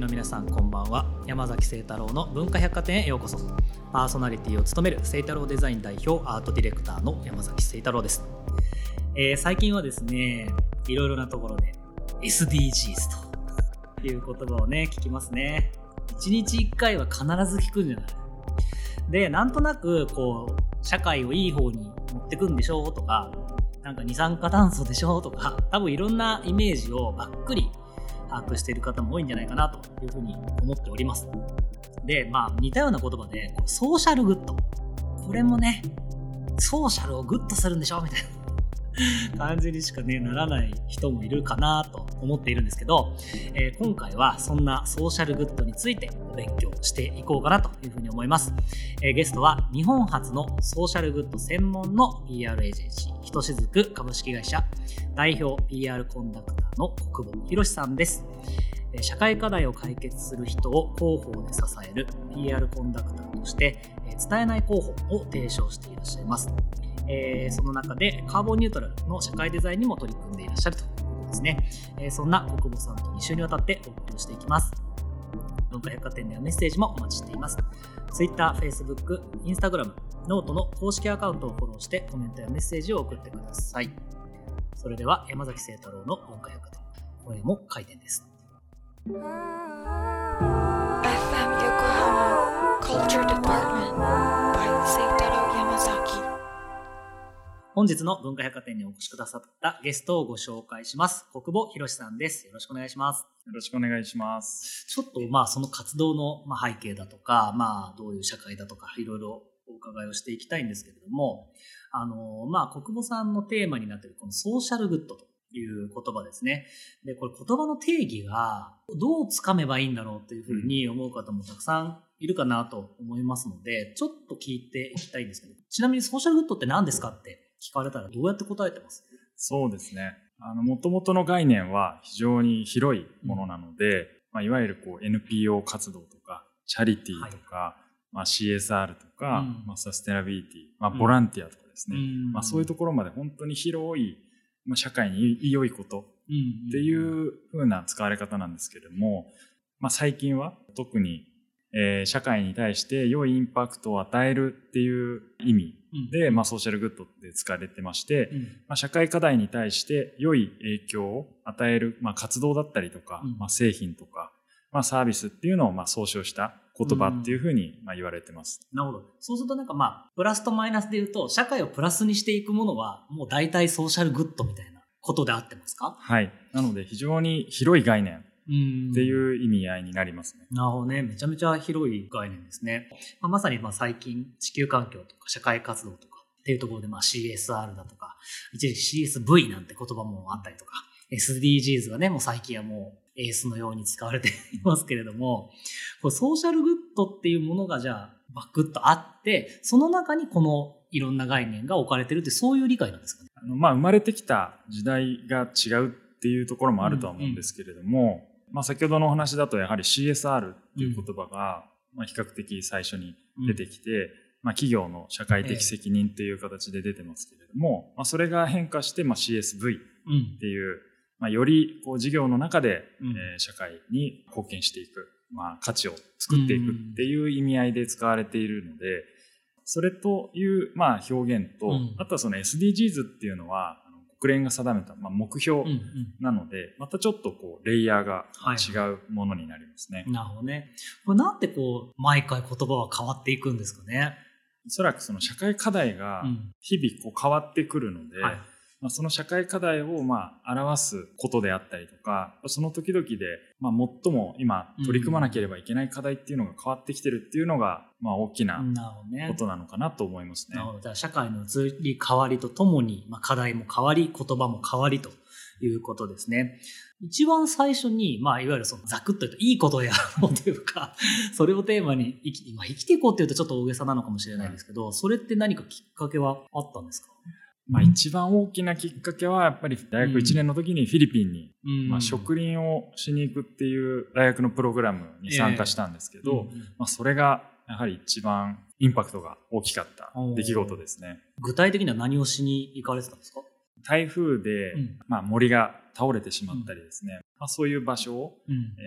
の皆さんこんばんは。山崎聖太郎の文化百貨店へようこそ。パーソナリティを務める聖太郎デザイン代表アートディレクターの山崎聖太郎です、えー、最近はですねいろいろなところで SDGs という言葉をね聞きますね。1日1回は必ず聞くんじゃない。でなんとなくこう社会をいい方に持ってくんでしょうとかなんか二酸化炭素でしょとか多分いろんなイメージをばっくり把握している方も多いんじゃないかなというふうに思っております。でまあ似たような言葉でソーシャルグッド。これもねソーシャルをグッとするんでしょ？みたいな。感じにしかね、ならない人もいるかなと思っているんですけど、えー、今回はそんなソーシャルグッドについてお勉強していこうかなというふうに思います。えー、ゲストは日本初のソーシャルグッド専門の PR エージェンシー、ひとしずく株式会社代表 PR コンダクターの国保博さんです。社会課題を解決する人を広報で支える PR コンダクターとして伝えない広報を提唱していらっしゃいます。えー、その中でカーボンニュートラルの社会デザインにも取り組んでいらっしゃるということですね。えー、そんな国保さんと2週にわたってお送りしていきます。文化百貨店ではメッセージもお待ちしています。Twitter、Facebook、Instagram、ノートの公式アカウントをフォローしてコメントやメッセージを送ってください。それでは山崎晴太郎の文化百貨店、今宵も開店です。FM 横浜 Culture Department by 清太郎本日の文化百貨店にお越しくださったゲストをご紹介します。国母博さんです。よろしくお願いします。よろしくお願いします。ちょっとまあその活動の背景だとか、まあどういう社会だとか、いろいろお伺いをしていきたいんですけれども、あの、まあ国母さんのテーマになっているこのソーシャルグッドという言葉ですね。で、これ言葉の定義がどうつかめばいいんだろうというふうに思う方もたくさんいるかなと思いますので、ちょっと聞いていきたいんですけど、ちなみにソーシャルグッドって何ですかって聞かれたらどうやって答えてます？そうですね。あの、もともとの概念は非常に広いものなので、うん、まあ、いわゆるこう NPO 活動とか、チャリティーとか、はい、まあ、CSR とか、うん、まあ、サステナビリティ、まあ、ボランティアとかですね、うん、まあ、そういうところまで本当に広い、まあ、社会に良いことっていうふうな使われ方なんですけれども、まあ、最近は特にえー、社会に対して良いインパクトを与えるっていう意味で、うん、まあ、ソーシャルグッドって使われてまして、うん、まあ、社会課題に対して良い影響を与える、まあ、活動だったりとか、うん、まあ、製品とか、まあ、サービスっていうのをまあ総称した言葉っていうふうにまあ言われてます、なるほど。そうするとなんかまあ、プラスとマイナスで言うと、社会をプラスにしていくものは、もう大体ソーシャルグッドみたいなことであってますか？はい。なので非常に広い概念っていう意味合いになりますね。なるほどね。めちゃめちゃ広い概念ですね。まあ、まさにまあ最近地球環境とか社会活動とかっていうところでまあ CSR だとか、一時期 CSV なんて言葉もあったりとか、SDGs がね、もう最近はもうエースのように使われていますけれども、これソーシャルグッドっていうものがじゃあバクッとあって、その中にこのいろんな概念が置かれてるってそういう理解なんですかね？あのまあ生まれてきた時代が違うっていうところもあるとは思うんですけれども、まあ、先ほどのお話だとやはり CSR っていう言葉が、まあ、比較的最初に出てきて、まあ、企業の社会的責任っていう形で出てますけれども、まあ、それが変化して、まあ、CSV っていう、まあ、よりこう事業の中で、えー、社会に貢献していく、まあ、価値を作っていくっていう意味合いで使われているので、それという、まあ、表現と、あとはその SDGs っていうのは、国連が定めた、まあ、目標なので、うんうん、またちょっとこうレイヤーが違うものになりますね。はい、なるほどね。これなんでこう毎回言葉は変わっていくんですかね？おそらくその社会課題が日々こう変わってくるので、うんはいまあ、その社会課題をまあ表すことであったりとか、その時々でまあ最も今取り組まなければいけない課題っていうのが変わってきてるっていうのがまあ大きなことなのかなと思いますね。なるほど。じゃあ社会の移り変わりとともに、まあ、課題も変わり、言葉も変わりということですね。一番最初に、まあ、いわゆるそのざくっと言うといいことをやろうというか、それをテーマに生き,、まあ、生きていこうっていうとちょっと大げさなのかもしれないですけど、それって何かきっかけはあったんですか？まあ、一番大きなきっかけはやっぱり大学1年の時にフィリピンに、まあ、植林をしに行くっていう大学のプログラムに参加したんですけど、まあ、それがやはり一番インパクトが大きかった出来事ですね。具体的には何をしに行かれてたんですか？台風で、まあ、森が倒れてしまったりですね、まあ、そういう場所を、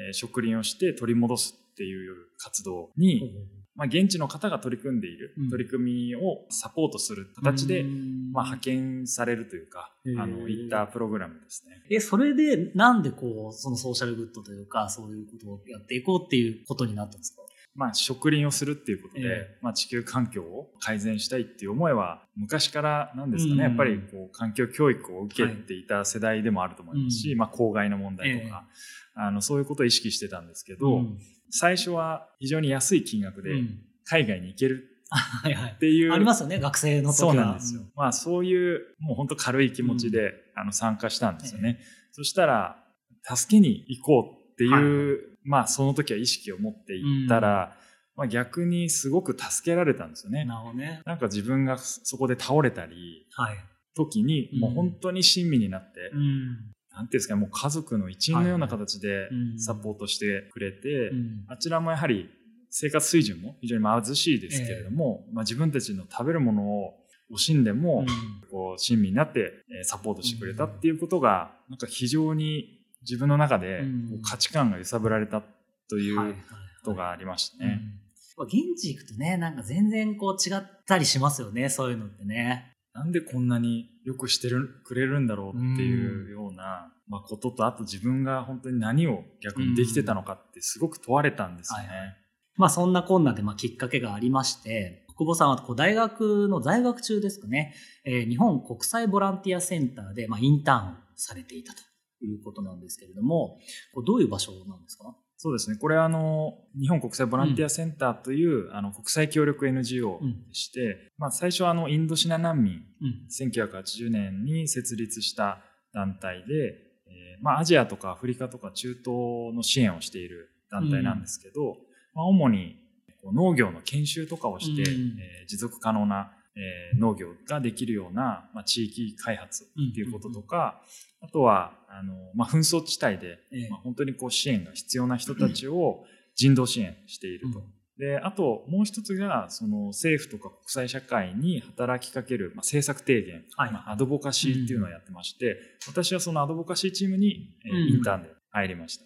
えー、植林をして取り戻すっていう活動に、まあ、現地の方が取り組んでいる取り組みをサポートする形で、まあ、派遣されるというか、あの、いったプログラムですね。え、それでなんでこう、そのソーシャルグッドというか、そういうことをやっていこうっていうことになったんですか？まあ、植林をするっていうことで、えー、まあ、地球環境を改善したいっていう思いは昔からなんですかね、やっぱりこう環境教育を受けていた世代でもあると思いますし、はい、まあ、公害の問題とか、えー、あのそういうことを意識してたんですけど、うん、最初は非常に安い金額で海外に行ける っていう、ありますよね学生の時は。そうなんですよ、まあ、そういうもう本当軽い気持ちで、うん、あの参加したんですよね、そしたら助けに行こうっていう、はいまあその時は意識を持っていったら、うん、まあ逆にすごく助けられたんですよね。なるほどね。なんか自分がそこで倒れたり、はい、時にもう本当に親身になって、うん、なんていうんですかもう家族の一員のような形でサポートしてくれて、あちらもやはり生活水準も非常に貧しいですけれども、えー、まあ、自分たちの食べるものを惜しんでも、こう親身になってサポートしてくれたっていうことが、なんか非常に自分の中で価値観が揺さぶられたということがありましたね。現地行くとね、なんか全然こう違ったりしますよね、そういうのってね。なんでこんなによくしてるくれるんだろうっていうような、まあ、ことと、あと自分が本当に何を逆にできてたのかってすごく問われたんですよね。はい、まあそんなこんなでまあきっかけがありまして、久保さんはこう大学の在学中ですかね、えー、日本国際ボランティアセンターでまあインターンをされていたと。いうことなんですけれども、これどういう場所なんですか？そうですね。これはあの、日本国際ボランティアセンターという、うん、あの国際協力 NGO でして、うん、まあ最初はあのインドシナ難民、うん、1980年に設立した団体で、えー、まあアジアとかアフリカとか中東の支援をしている団体なんですけど、まあ主に農業の研修とかをして、えー、持続可能なえー、農業ができるような、まあ、地域開発っていうこととか、あとはあの、まあ、紛争地帯で、えー、まあ、本当にこう支援が必要な人たちを人道支援していると。であともう一つがその政府とか国際社会に働きかける、まあ、政策提言、はい、まあ、アドボカシーっていうのをやってまして、私はそのアドボカシーチームに、えー、インターンで入りました。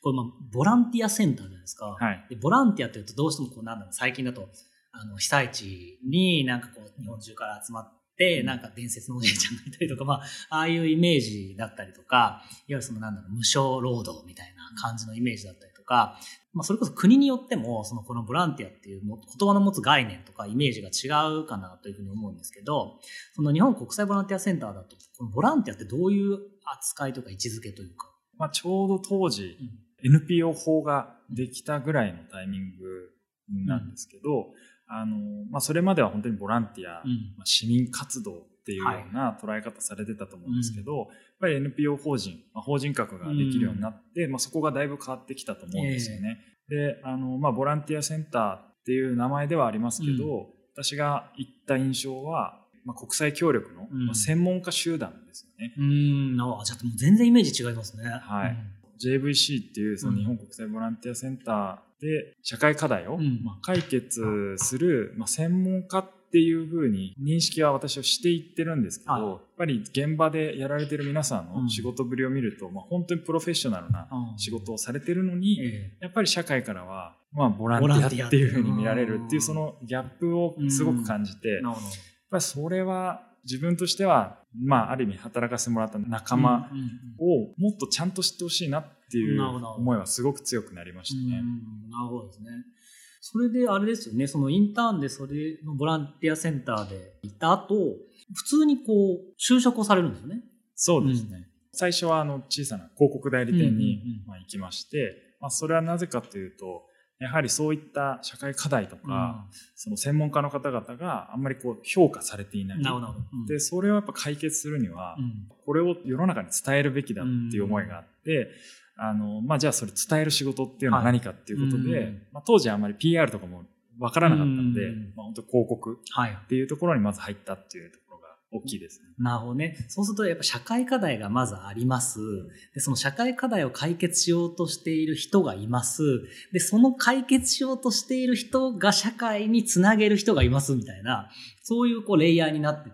これまあボランティアセンターじゃないですか。はい、でボランティアっていうとどうしてもこうなんだろう最近だとあの、被災地になんかこう、日本中から集まって、なんか伝説のおじいちゃんがいたりとか、まあ、ああいうイメージだったりとか、いわゆるそのなんだろう、無償労働みたいな感じのイメージだったりとか、まあ、それこそ国によっても、そのこのボランティアっていう言葉の持つ概念とかイメージが違うかなというふうに思うんですけど、その日本国際ボランティアセンターだと、このボランティアってどういう扱いとか位置づけというか。まあ、ちょうど当時、うん、NPO 法ができたぐらいのタイミングなんですけど、うんあの、まあ、それまでは本当にボランティア、うん、まあ、市民活動っていうような捉え方されてたと思うんですけど、はい、やっぱり NPO 法人、まあ、法人格ができるようになって、うん、まあ、そこがだいぶ変わってきたと思うんですよね。えー、で、あの、まあ、ボランティアセンターっていう名前ではありますけど、うん、私が言った印象は、まあ、国際協力の、まあ、専門家集団ですよね。うん、あじゃあ全然イメージ違いますね。はい。JVC っていうその日本国際ボランティアセンターで社会課題を解決する、まあ、専門家っていうふうに認識は私はしていってるんですけど、やっぱり現場でやられてる皆さんの仕事ぶりを見ると、まあ、本当にプロフェッショナルな仕事をされてるのに、やっぱり社会からは、まあ、ボランティアっていうふうに見られるっていうそのギャップをすごく感じて、やっぱりそれは自分としては、まあ、ある意味働かせてもらった仲間をもっとちゃんと知ってほしいなっていう思いはすごく強くなりましたね。なるほどですね。それであれですよね、そのインターンでそれのボランティアセンターでいた後、普通にこう、就職をされるんですよね。そうですね。うん、最初はあの小さな広告代理店にまあ行きまして、まあそれはなぜかというと、やはりそういった社会課題とか、うん、その専門家の方々があんまりこう評価されていない。なるほど。うん、で、それをやっぱ解決するには、うん、これを世の中に伝えるべきだっていう思いがあって、あの、まあ、じゃあそれ伝える仕事っていうのは何かっていうことで、はい、まあ、当時あんまり PR とかもわからなかったので、まあ、本当広告っていうところにまず入ったっていうと大きいですね。なるほどね。そうするとやっぱ社会課題がまずあります。で、その社会課題を解決しようとしている人がいます。で、その解決しようとしている人が社会につなげる人がいますみたいな、そういうこうレイヤーになって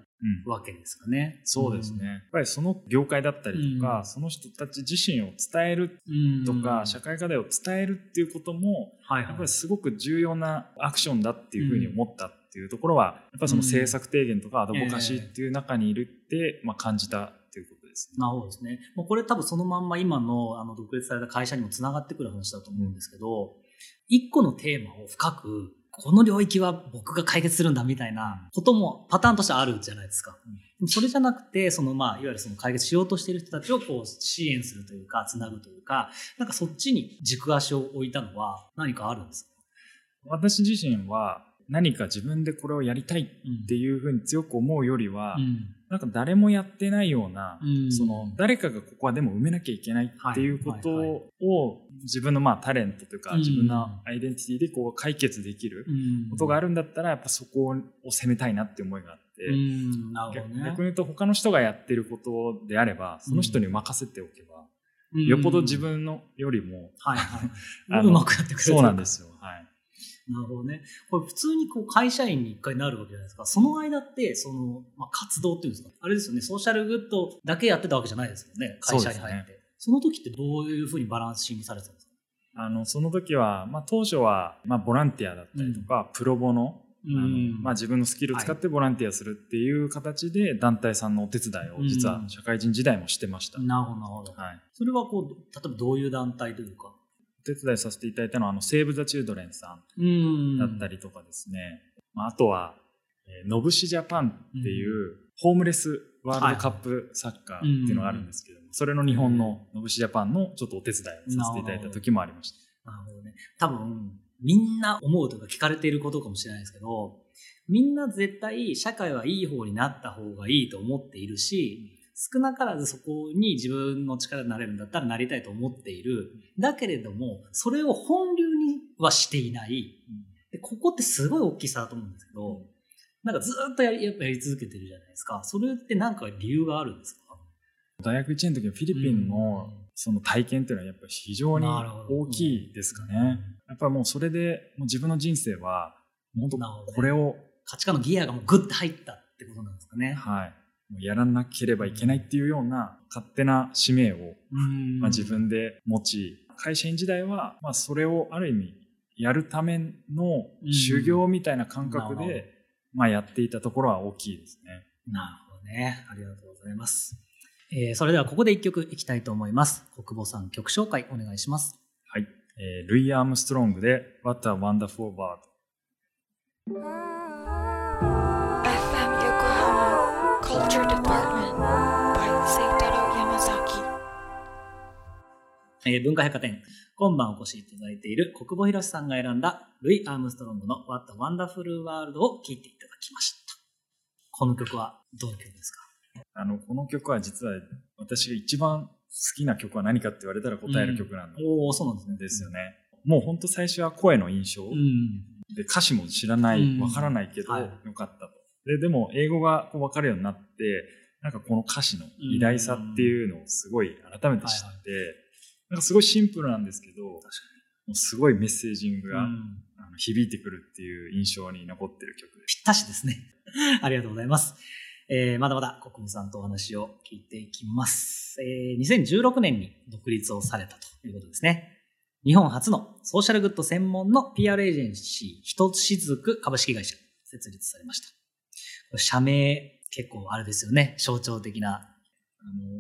わけですかね。そうですね。やっぱりその業界だったりとか、うん、その人たち自身を伝えるとか、うん、社会課題を伝えるっていうことも、はいはい、やっぱりすごく重要なアクションだっていうふうに思ったっていうところは、やっぱりその政策提言とかアドボカシーっていう中にいるって、まあ、感じたっていうことですね。なるほどですね。もうこれ多分そのまんま今のあの独立された会社にもつながってくる話だと思うんですけど、一個のテーマを深くこの領域は僕が解決するんだみたいなこともパターンとしてあるじゃないですか。うん、それじゃなくて、そのまあ、いわゆるその解決しようとしている人たちをこう支援するというか、つなぐというか、なんかそっちに軸足を置いたのは何かあるんですか？私自身は何か自分でこれをやりたいっていうふうに強く思うよりは、うん、なんか誰もやってないような、うん、その誰かがここはでも埋めなきゃいけないっていうことを自分のまあタレントというか自分のアイデンティティでこう解決できることがあるんだったらやっぱそこを攻めたいなって思いがあって、ね、逆に言うと他の人がやってることであればその人に任せておけば、よっぽど自分のよりも、はいはい、うまくなってくる。そうなんですよ。はいなるほどね。これ普通にこう会社員に一回なるわけじゃないですか。その間って、その、まあ、活動っていうんですか。あれですよね、ソーシャルグッドだけやってたわけじゃないですよね。会社に入って。そ、ね,、の時ってどういうふうにバランシングされてたんですか？あの、その時は、まあ、当初は、まあ、ボランティアだったりとか、うん、プロボノ、うん、まあ、自分のスキルを使ってボランティアするっていう形で団体さんのお手伝いを実は社会人時代もしてました。なるほど、なるほど。はい。それはこう、例えばどういう団体というか？手伝いさせていただいたのは、あの、セーブ・ザ・チュードレンさんだったりとかですね。まあ、あとは、えー、ノブシジャパンっていう、ホームレスワールドカップサッカーっていうのがあるんですけども、それの日本のノブシジャパンのちょっとお手伝いをさせていただいた時もありました。なるほどね。多分、みんな思うとか聞かれていることかもしれないですけど、みんな絶対社会はいい方になった方がいいと思っているし、少なからずそこに自分の力になれるんだったらなりたいと思っている。だけれども、それを本流にはしていない。でここってすごい大きさだと思うんですけど、なんかずっとやりやっぱやり続けてるじゃないですか。それって何か理由があるんですか？大学1年の時のフィリピンのその体験っていうのはやっぱり非常に大きいですかね。やっぱりもうそれでもう自分の人生は本当これを、価値観のギアがもうグッと入ったってことなんですかね。はい。やらなければいけないっていうような勝手な使命を、まあ、自分で持ち、会社員時代は、まあ、それをある意味やるための修行みたいな感覚で、まあ、やっていたところは大きいですね。なるほどね。ありがとうございます。えー、それではここで一曲いきたいと思います。国母さん曲紹介お願いします。はい。えー、ルイ・アームストロングで What a Wonderful World。Culture Department by Seitaro Yamazaki. えー、文化百貨店。今晩お越しいただいている国母博さんが選んだルイ・アームストロングの What a Wonderful World を聴いていただきました。この曲はどの曲ですか？あのこの曲は実は私が一番好きな曲は何かって言われたら答える曲なんだ、うん、おそうなんですね。ですよね。もう本当最初は声の印象、うん、で歌詞も知らないわからないけど、はい、よかったとで、でも英語がこう分かるようになって、なんかこの歌詞の偉大さっていうのをすごい改めて知って、なんかすごいシンプルなんですけど、もうすごいメッセージングが、響いてくるっていう印象に残ってる曲です。ぴったしですね。ありがとうございます。えー、まだまだ国分さんとお話を聞いていきます。えー、2016年に独立をされたということですね。日本初のソーシャルグッド専門の PR エージェンシー、ひとしずく株式会社設立されました。社名結構あれですよね。象徴的な。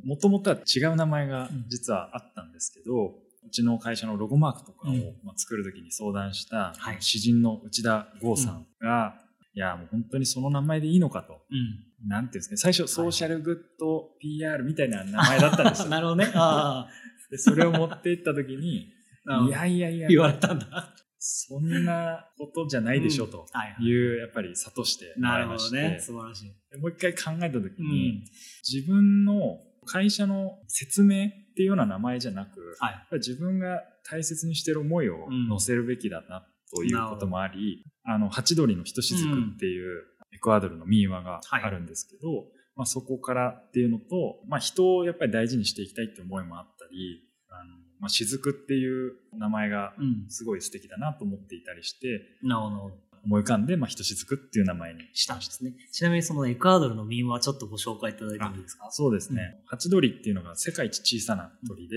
もともとは違う名前が実はあったんですけど、うん、うちの会社のロゴマークとかを、まあ、作る時に相談した、詩人の内田剛さんが、うん、いやもう本当にその名前でいいのかと、うん、なんていうんですかね。最初ソーシャルグッド PR みたいな名前だったんですよ。なるほどね。あでそれを持っていった時に いやいやいや。言われたんだそんなことじゃないでしょという、やっぱり諭してもらいまして、ね、素晴らしい。もう一回考えた時に、自分の会社の説明っていうような名前じゃなく、はい、自分が大切にしてる思いを載せるべきだなということもあり、うん、あの、ハチドリのひとしずくっていうエクアドルの民話があるんですけど、はい、まあ、そこからっていうのと、まあ、人をやっぱり大事にしていきたいって思いもあったり、あのまあ、雫っていう名前がすごい素敵だなと思っていたりして、なるほど。思い浮かんで、まあ、ひとしずくっていう名前にしたんですね。ちなみにそのエクアドルの民話ちょっとご紹介いただいてもいいですか？そうですね。ハチドリっていうのが世界一小さな鳥で、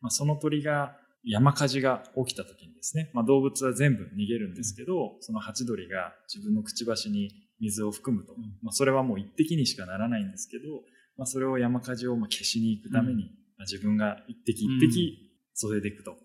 まあ、その鳥が山火事が起きた時にですね、まあ、動物は全部逃げるんですけど、そのハチドリが自分のくちばしに水を含むと、まあ、それはもう一滴にしかならないんですけど、まあ、それを山火事を消しに行くために、まあ、自分が一滴一滴注いでいくと。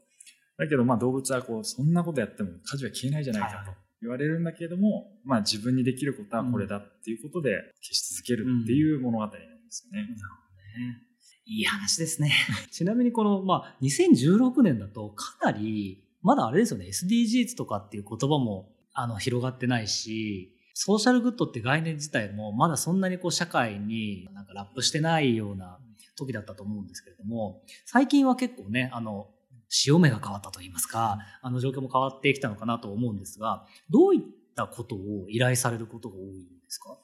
だけどまあ動物はこうそんなことやっても火事は消えないじゃないかと言われるんだけれども、まあ自分にできることはこれだっていうことで消し続けるっていう物語なんですよね。なるほどね。いい話ですね。ちなみにこの、まあ、2016年だとかなり、まだあれですよね、SDGs とかっていう言葉もあの広がってないし、ソーシャルグッドって概念自体もまだそんなにこう社会になんかラップしてないような時だったと思うんですけれども、最近は結構ね、あの、潮目が変わったといいますか、あの状況も変わってきたのかなと思うんですが、どういったことを依頼されることが多いんですか？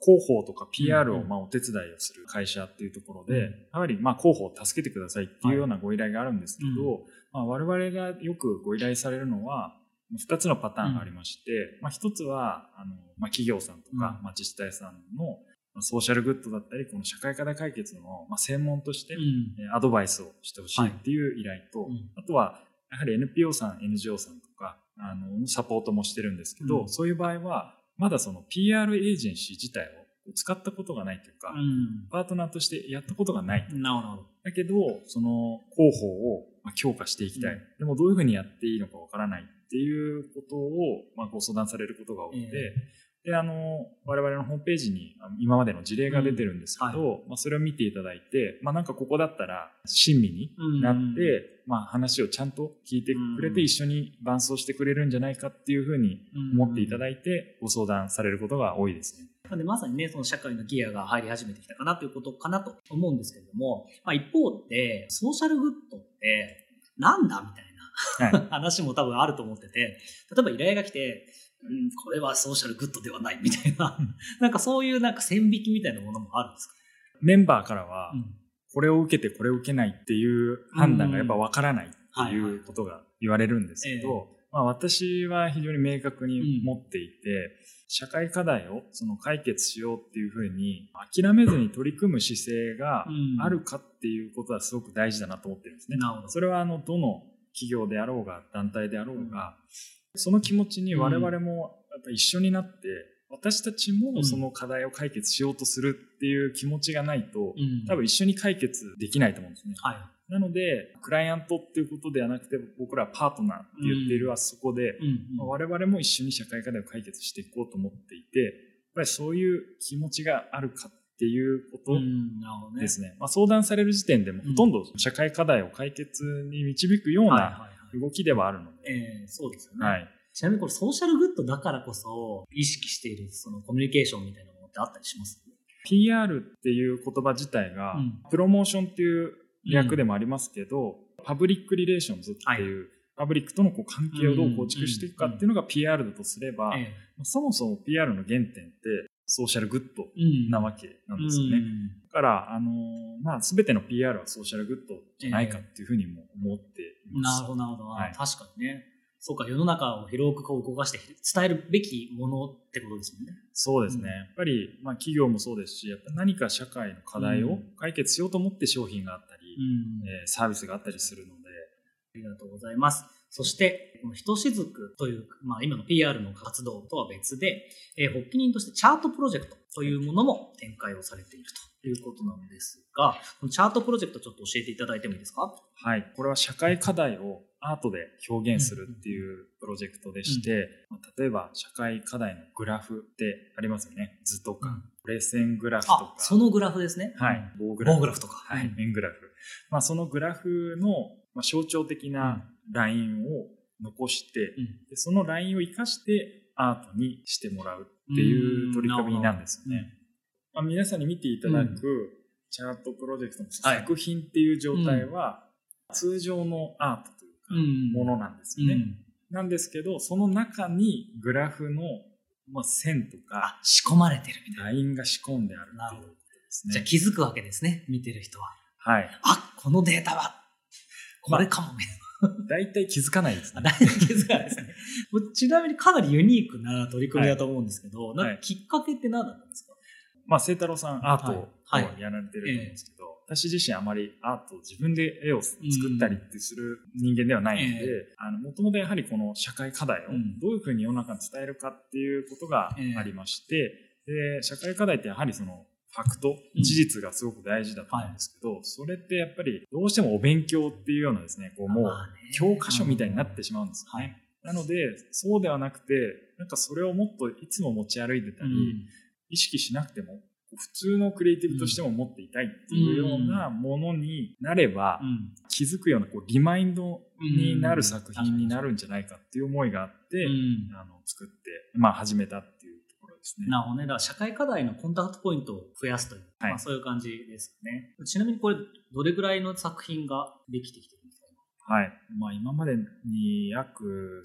広報とか PR をまあお手伝いをする会社っていうところで、やはりまあ広報を助けてくださいっていうようなご依頼があるんですけど、まあ、我々がよくご依頼されるのは、2つのパターンがありまして、まあ、1つはあの、まあ、企業さんとか、まあ、自治体さんのソーシャルグッドだったりこの社会課題解決の、まあ、専門として、アドバイスをしてほしいっていう依頼と、あとはやはり NPO さん NGO さんとかあのサポートもしてるんですけど、そういう場合はまだその PR エージェンシー自体を使ったことがないというか、うん、パートナーとしてやったことがない。なるほど。だけど、その広報を強化していきたい。うん、でもどういうふうにやっていいのかわからないっていうことを、まあ、ご相談されることが多くて、えー、で、あの、我々のホームページに今までの事例が出てるんですけど、うんはい、まあ、それを見ていただいて、まあ、なんかここだったら親身になって、まあ、話をちゃんと聞いてくれて一緒に伴走してくれるんじゃないかっていうふうに思っていただいて、ご相談されることが多いですね。でまさにね、その社会のギアが入り始めてきたかなということかなと思うんですけれども、まあ、一方で、ソーシャルグッドってなんだみたいな 話も多分あると思ってて、例えば依頼が来て、うん、これはソーシャルグッドではないみたいな、なんかそういうなんか線引きみたいなものもあるんですか？メンバーからは、これを受けてこれを受けないっていう判断がやっぱ分からないっていうことが言われるんですけど、まあ、私は非常に明確に持っていて、社会課題をその解決しようっていうふうに諦めずに取り組む姿勢があるかっていうことはすごく大事だなと思ってるんですね。それはあのどの企業であろうが団体であろうが、その気持ちに我々もやっぱ一緒になって、私たちもその課題を解決しようとするっていう気持ちがないと、多分一緒に解決できないと思うんですね。はい、なので、クライアントっていうことではなくて、僕らはパートナーって言っているはそこで、まあ、我々も一緒に社会課題を解決していこうと思っていて、やっぱりそういう気持ちがあるかっていうことですね。ねまあ、相談される時点でもほとんど社会課題を解決に導くような動きではあるので。えー、そうですよね。はい。ちなみにこれソーシャルグッドだからこそ意識しているそのコミュニケーションみたいなものってあったりします？PR っていう言葉自体が、プロモーションっていう略でもありますけど、うん、パブリックリレーションズっていう、はい、パブリックとのこう関係をどう構築していくかっていうのが PR だとすれば、そもそも PR の原点ってソーシャルグッドなわけなんですよね。だから、あのー、まあ、すべての PR はソーシャルグッドじゃないかっていうふうにも思っています。なるほど、なるほど。はい、確かにね。そうか、世の中を広くこう動かして伝えるべきものってことですもんね。そうですね。うん、やっぱり、まあ、企業もそうですし、やっぱ何か社会の課題を解決しようと思って商品があったり、うん、えー、サービスがあったりするので。ありがとうございます。そして、このひとしずくという、まあ、今の PR の活動とは別で、えー、発起人としてチャートプロジェクトというものも展開をされているということなんですが、このチャートプロジェクトちょっと教えていただいてもいいですか？はい。これは社会課題をアートで表現するっていうプロジェクトでして、うん例えば社会課題のグラフってありますよね。図とか、うん、レーセングラフとか。そのグラフですね。はい。棒グラフ。棒グラフとか。はい。円グラフ。まあそのグラフの象徴的なラインを残して、うん、でそのラインを生かしてアートにしてもらうっていう取り組みなんですよね。まあ、皆さんに見ていただくチャートプロジェクトの作品っていう状態は、通常のアートというか、ものなんですよね。なんですけど、その中にグラフの、まあ、線とか、仕込まれてるみたいな。ラインが仕込んであるっていうことですね。じゃあ気づくわけですね、見てる人は。はい。あ、このデータは、これかも、大体気づかないですね。大体気づかないですね。ちなみにかなりユニークな取り組みだと思うんですけど、はい、なんかきっかけって何だったんですか、まあ、聖太郎さんアートをやられてると思うんですけど、私自身あまりアートを自分で絵を作ったりってする人間ではないので、あの、もともとやはりこの社会課題をどういうふうに世の中に伝えるかっていうことがありまして、で、社会課題ってやはりその、ファクト、事実がすごく大事だと思うんですけど、それってやっぱりどうしてもお勉強っていうようなですね、こうもう教科書みたいになってしまうんですよね。なので、そうではなくて、なんかそれをもっといつも持ち歩いてたり、意識しなくても普通のクリエイティブとしても持っていたいっていうようなものになれば、気づくようなこうリマインドになる作品になるんじゃないかっていう思いがあって、あの作って、まあ、始めたっていうところですね。なるほどね。だから社会課題のコンタクトポイントを増やすという、はい、まあ、そういう感じですね。ちなみにこれ、どれぐらいの作品ができてきてるんですか？はい。まあ今までに約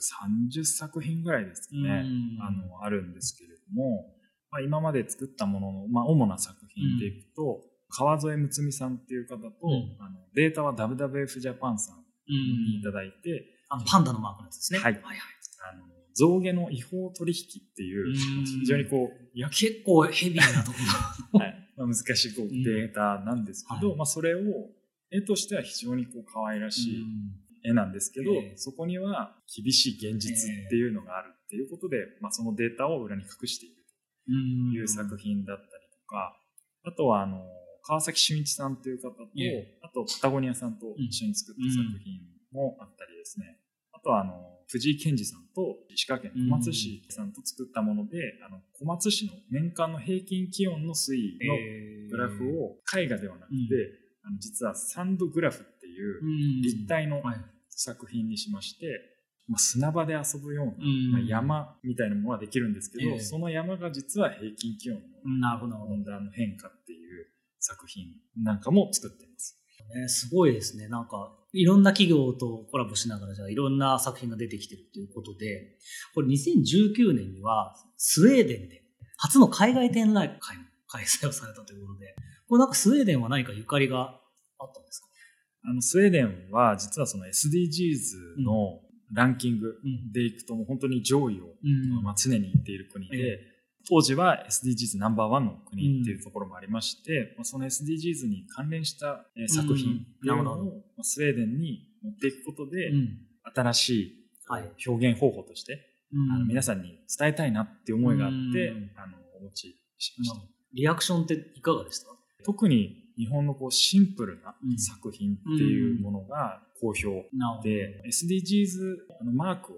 30作品ぐらいですね、あの、あるんですけれども、まあ、今まで作ったものの、まあ、主な作品でいくと、うん、川添睦美さんっていう方と、うん、あのデータは WWF ジャパンさんにいただいて、あのパンダのマークのやつですね。はい。はいはい、象牙の違法取引っていう、非常にこう、いや、結構ヘビーなところ。はい。まあ、難しいこうデータなんですけど、はい、まあ、それを、絵としては非常にこう可愛らしい絵なんですけど、えー、そこには厳しい現実っていうのがあるっていうことで、まあ、そのデータを裏に隠している。いう作品だったりとか、あとはあの、川崎俊一さんという方と、あとパタゴニアさんと一緒に作った作品もあったりですね。あとはあの、藤井健二さんと石川県小松市さんと作ったもので、あの、小松市の年間の平均気温の推移のグラフを絵画ではなくて、あの実はサンドグラフっていう立体の作品にしまして、まあ、砂場で遊ぶような、まあ、山みたいなものはできるんですけど、えー、その山が実は平均気温の温暖の変化っていう作品なんかも作っています。ね、すごいですね。なんか、いろんな企業とコラボしながら、じゃあいろんな作品が出てきてるということで、これ2019年にはスウェーデンで初の海外展覧会も開催をされたということで、これなんかスウェーデンは何かゆかりがあったんですか？あの、スウェーデンは実はその SDGs のランキングでいくともう本当に上位を、まあ、常に行っている国で、当時は SDGs ナンバーワンの国っていうところもありまして、まあ、その SDGs に関連した作品っていうのをスウェーデンに持っていくことで、新しい表現方法として、あの皆さんに伝えたいなって思いがあって、あのお持ちしました。リアクションっていかがでした？特に日本のこうシンプルな作品っていうものが好評で、SDGs のマークを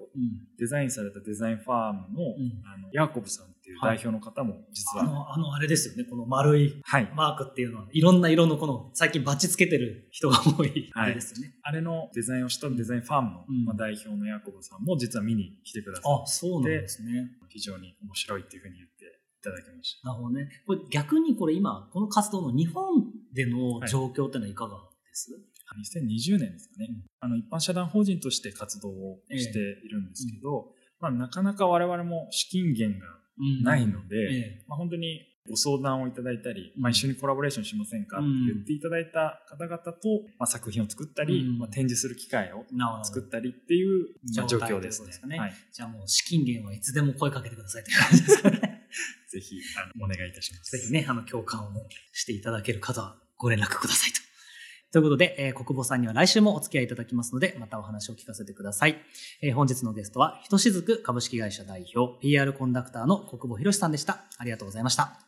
デザインされたデザインファームの,、あのヤーコブさんいう代表の方も実は、あのあのあれですよね。この丸いマークっていうのは、い、ろんな色のこの最近バッチつけてる人が多いあれですよね、あれのデザインをしたデザインファームの、まあ、代表のヤーコブさんも実は見に来てくださって。あそうなんですね。非常に面白いっていうふうに言っていただきました。なるほどね。これ逆にこれ今この活動の日本での状況ってのはいかがです、はい。2020年ですかね、あの一般社団法人として活動をしているんですけど、まあ、なかなか我々も資金源がないので、まあ、本当にご相談をいただいたり、まあ、一緒にコラボレーションしませんかって言っていただいた方々と、まあ、作品を作ったり、まあ、展示する機会を作ったりっていう、まあ、状況ですね。すねはい、じゃあもう資金源はいつでも声かけてくださいという感じですね。ぜひあのお願いいたします。ぜひね、あの共感をしていただける方はご連絡くださいと。ということで、えー、国母さんには来週もお付き合いいただきますので、またお話を聞かせてください。えー、本日のゲストは、ひとしずく株式会社代表、PR コンダクターの国母博さんでした。ありがとうございました。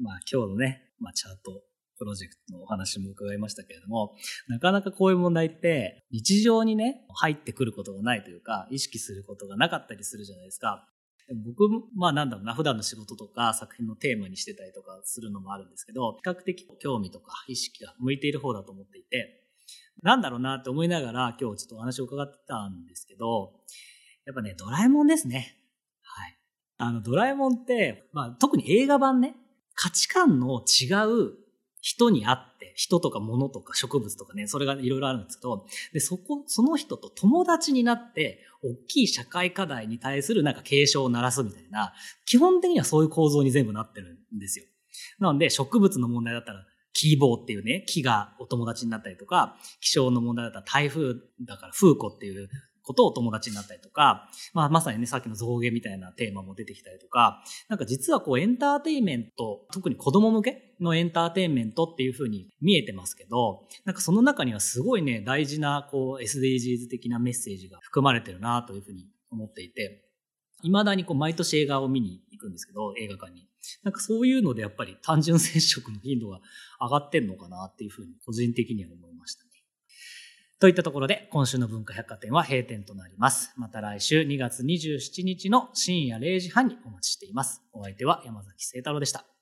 まあ今日のね、まあチャート、プロジェクトのお話も伺いましたけれども、なかなかこういう問題って日常にね、入ってくることがないというか、意識することがなかったりするじゃないですか。僕、まあなんだろうな、普段の仕事とか作品のテーマにしてたりとかするのもあるんですけど、比較的興味とか意識が向いている方だと思っていて、なんだろうなって思いながら今日ちょっとお話を伺ってたんですけど、やっぱね、ドラえもんですね。はい。あの、ドラえもんって、まあ特に映画版ね、価値観の違う人に会って、人とか物とか植物とかね、それがいろいろあるんですけど、で、そこ、その人と友達になって、大きい社会課題に対するなんか警鐘を鳴らすみたいな、基本的にはそういう構造に全部なってるんですよ。なので、植物の問題だったら、キーボーっていうね、木がお友達になったりとか、気象の問題だったら台風だから風子っていうことを友達になったりとか、まあ、まさにね、さっきの造形みたいなテーマも出てきたりとか、なんか実はこうエンターテインメント、特に子供向けのエンターテインメントっていう風に見えてますけど、なんかその中にはすごいね、大事なこう SDGs 的なメッセージが含まれてるなというふうに思っていて、未だにこう毎年映画を見に行くんですけど、映画館に。なんかそういうのでやっぱり単純接触の頻度が上がってんのかなっていうふうに個人的には思いました。といったところで今週の文化百貨店は閉店となります。また来週2月27日の深夜0時半にお待ちしています。お相手は山崎聖太郎でした。